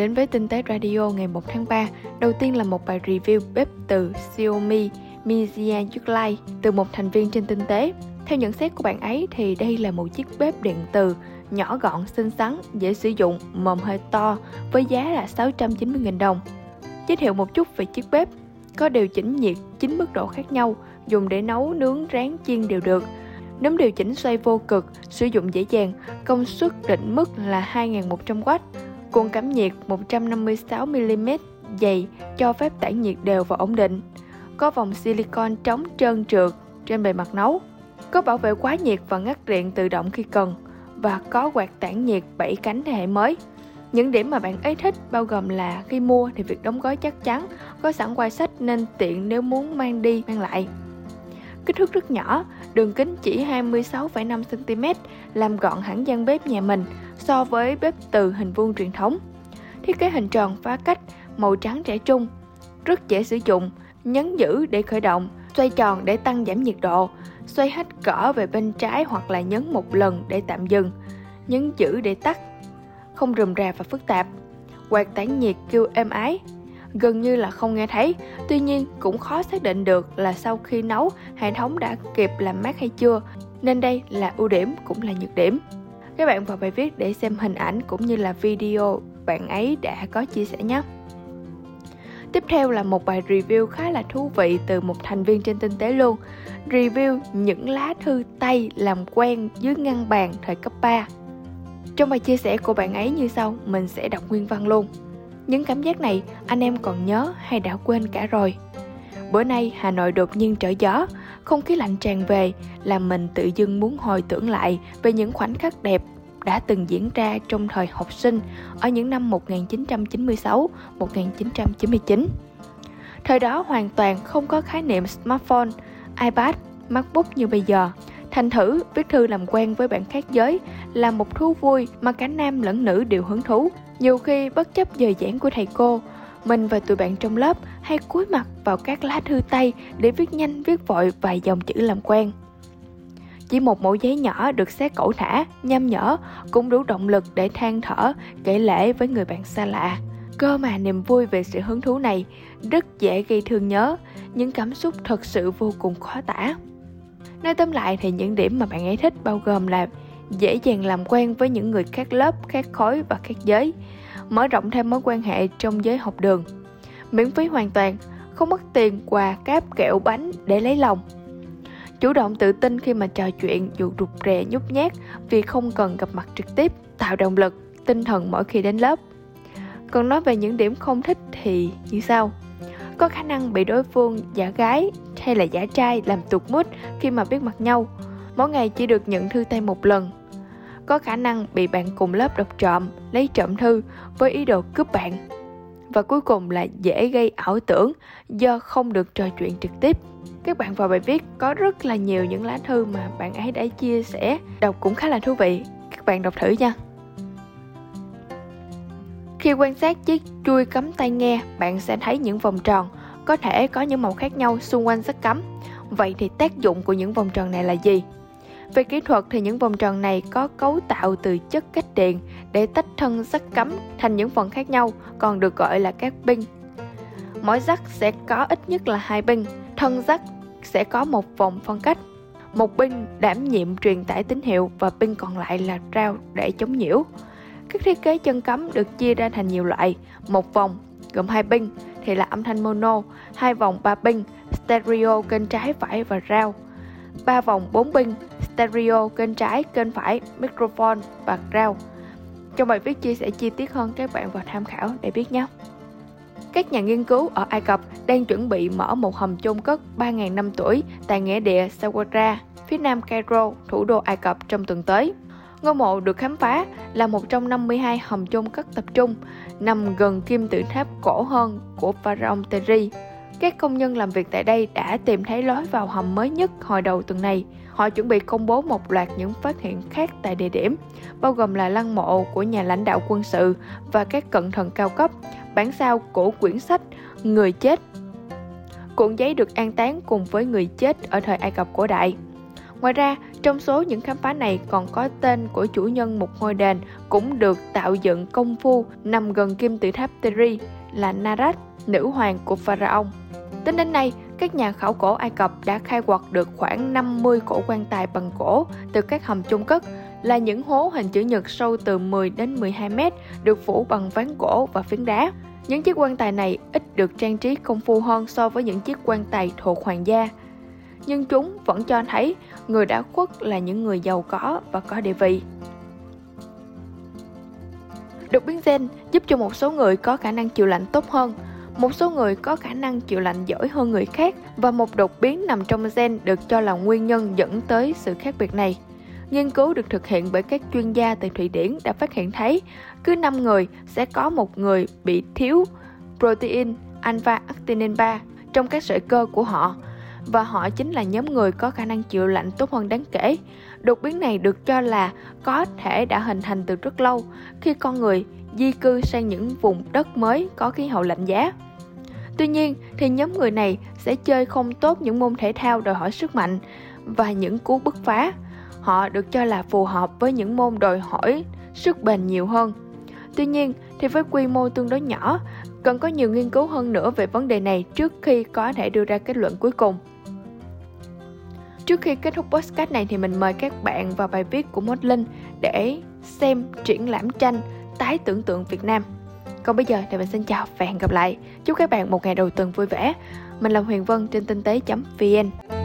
đến với Tinh tế Radio ngày 1 tháng 3. Đầu tiên là một bài review bếp từ Xiaomi Mizia Yuklight từ một thành viên trên Tinh tế. Theo nhận xét của bạn ấy thì đây là một chiếc bếp điện từ nhỏ gọn, xinh xắn, dễ sử dụng, mồm hơi to với giá là 690.000 đồng. Giới thiệu một chút về chiếc bếp. Có điều chỉnh nhiệt 9 mức độ khác nhau, dùng để nấu, nướng, rán, chiên đều được. Nấm điều chỉnh xoay vô cực, sử dụng dễ dàng, công suất định mức là 2.100W, cuộn cảm nhiệt 156mm dày cho phép tản nhiệt đều và ổn định. Có vòng silicon chống trơn trượt trên bề mặt nấu. Có bảo vệ quá nhiệt và ngắt điện tự động khi cần và có quạt tản nhiệt 7 cánh thế hệ mới. Những điểm mà bạn ấy thích bao gồm là khi mua thì việc đóng gói chắc chắn, có sẵn quai sách nên tiện nếu muốn mang đi mang lại. Kích thước rất nhỏ, đường kính chỉ 26,5cm, làm gọn hẳn gian bếp nhà mình so với bếp từ hình vuông truyền thống. Thiết kế hình tròn phá cách, màu trắng trẻ trung, rất dễ sử dụng, nhấn giữ để khởi động, xoay tròn để tăng giảm nhiệt độ, xoay hết cỡ về bên trái hoặc là nhấn một lần để tạm dừng, nhấn giữ để tắt, không rườm rà và phức tạp. Quạt tản nhiệt kêu êm ái, gần như là không nghe thấy, tuy nhiên cũng khó xác định được là sau khi nấu hệ thống đã kịp làm mát hay chưa, nên đây là ưu điểm cũng là nhược điểm. Các bạn vào bài viết để xem hình ảnh cũng như là video bạn ấy đã có chia sẻ nhé. Tiếp theo là một bài review khá là thú vị từ một thành viên trên tinh tế luôn. Review những lá thư tay làm quen dưới ngăn bàn thời cấp 3. Trong bài chia sẻ của bạn ấy như sau, mình sẽ đọc nguyên văn luôn. Những cảm giác này anh em còn nhớ hay đã quên cả rồi? Bữa nay Hà Nội đột nhiên trở gió, không khí lạnh tràn về, làm mình tự dưng muốn hồi tưởng lại về những khoảnh khắc đẹp đã từng diễn ra trong thời học sinh ở những năm 1996, 1999. Thời đó hoàn toàn không có khái niệm smartphone, iPad, MacBook như bây giờ. Thành thử, viết thư làm quen với bạn khác giới là một thú vui mà cả nam lẫn nữ đều hứng thú. Nhiều khi bất chấp giờ giảng của thầy cô, mình và tụi bạn trong lớp hay cúi mặt vào các lá thư tay để viết nhanh viết vội vài dòng chữ làm quen. Chỉ một mẫu giấy nhỏ được xé cẩu thả, nhăm nhở cũng đủ động lực để than thở, kể lễ với người bạn xa lạ. Cơ mà niềm vui về sự hứng thú này rất dễ gây thương nhớ, những cảm xúc thật sự vô cùng khó tả. Nói tóm lại thì những điểm mà bạn ấy thích bao gồm là dễ dàng làm quen với những người khác lớp, khác khối và khác giới, mở rộng thêm mối quan hệ trong giới học đường. Miễn phí hoàn toàn, không mất tiền, quà, cáp, kẹo, bánh để lấy lòng. Chủ động tự tin khi mà trò chuyện dù rụt rè nhút nhát vì không cần gặp mặt trực tiếp, tạo động lực, tinh thần mỗi khi đến lớp. Còn nói về những điểm không thích thì như sau có khả năng bị đối phương giả gái hay là giả trai làm tụt mút khi mà biết mặt nhau mỗi ngày chỉ được nhận thư tay một lần có khả năng bị bạn cùng lớp đọc trộm lấy trộm thư với ý đồ cướp bạn và cuối cùng là dễ gây ảo tưởng do không được trò chuyện trực tiếp các bạn vào bài viết có rất là nhiều những lá thư mà bạn ấy đã chia sẻ đọc cũng khá là thú vị các bạn đọc thử nha khi quan sát chiếc chui cắm tai nghe, bạn sẽ thấy những vòng tròn, có thể có những màu khác nhau xung quanh sắt cắm. Vậy thì tác dụng của những vòng tròn này là gì? Về kỹ thuật thì những vòng tròn này có cấu tạo từ chất cách điện để tách thân sắt cắm thành những phần khác nhau, còn được gọi là các pin. Mỗi rắc sẽ có ít nhất là hai pin, thân rắc sẽ có một vòng phân cách. Một pin đảm nhiệm truyền tải tín hiệu và pin còn lại là rao để chống nhiễu. Các thiết kế chân cắm được chia ra thành nhiều loại, một vòng gồm hai pin thì là âm thanh mono, hai vòng ba pin, stereo kênh trái phải và rao. ba vòng bốn pin, stereo kênh trái, kênh phải, microphone và rau. Trong bài viết chia sẻ chi tiết hơn các bạn vào tham khảo để biết nhé. Các nhà nghiên cứu ở Ai Cập đang chuẩn bị mở một hầm chôn cất 3.000 năm tuổi tại nghĩa địa Sawara, phía nam Cairo, thủ đô Ai Cập trong tuần tới. Ngôi mộ được khám phá là một trong 52 hầm chôn cất tập trung nằm gần kim tự tháp cổ hơn của Pharaoh Teri. Các công nhân làm việc tại đây đã tìm thấy lối vào hầm mới nhất hồi đầu tuần này. Họ chuẩn bị công bố một loạt những phát hiện khác tại địa điểm, bao gồm là lăng mộ của nhà lãnh đạo quân sự và các cận thần cao cấp, bản sao của quyển sách Người chết. Cuộn giấy được an táng cùng với người chết ở thời Ai Cập cổ đại. Ngoài ra, trong số những khám phá này còn có tên của chủ nhân một ngôi đền cũng được tạo dựng công phu nằm gần kim tự tháp Teri là Narat, nữ hoàng của Pharaoh. Tính đến nay, các nhà khảo cổ Ai Cập đã khai quật được khoảng 50 cổ quan tài bằng gỗ từ các hầm chôn cất là những hố hình chữ nhật sâu từ 10 đến 12 mét được phủ bằng ván gỗ và phiến đá. Những chiếc quan tài này ít được trang trí công phu hơn so với những chiếc quan tài thuộc hoàng gia. Nhưng chúng vẫn cho thấy người đã khuất là những người giàu có và có địa vị. Đột biến gen giúp cho một số người có khả năng chịu lạnh tốt hơn, một số người có khả năng chịu lạnh giỏi hơn người khác và một đột biến nằm trong gen được cho là nguyên nhân dẫn tới sự khác biệt này. Nghiên cứu được thực hiện bởi các chuyên gia từ Thụy Điển đã phát hiện thấy, cứ 5 người sẽ có một người bị thiếu protein alpha-actinin 3 trong các sợi cơ của họ, và họ chính là nhóm người có khả năng chịu lạnh tốt hơn đáng kể. Đột biến này được cho là có thể đã hình thành từ rất lâu khi con người di cư sang những vùng đất mới có khí hậu lạnh giá. Tuy nhiên thì nhóm người này sẽ chơi không tốt những môn thể thao đòi hỏi sức mạnh và những cú bứt phá. Họ được cho là phù hợp với những môn đòi hỏi sức bền nhiều hơn. Tuy nhiên thì với quy mô tương đối nhỏ, cần có nhiều nghiên cứu hơn nữa về vấn đề này trước khi có thể đưa ra kết luận cuối cùng. Trước khi kết thúc podcast này thì mình mời các bạn vào bài viết của Mốt Linh để xem triển lãm tranh tái tưởng tượng Việt Nam. Còn bây giờ thì mình xin chào và hẹn gặp lại. Chúc các bạn một ngày đầu tuần vui vẻ. Mình là Huyền Vân trên tinh tế.vn.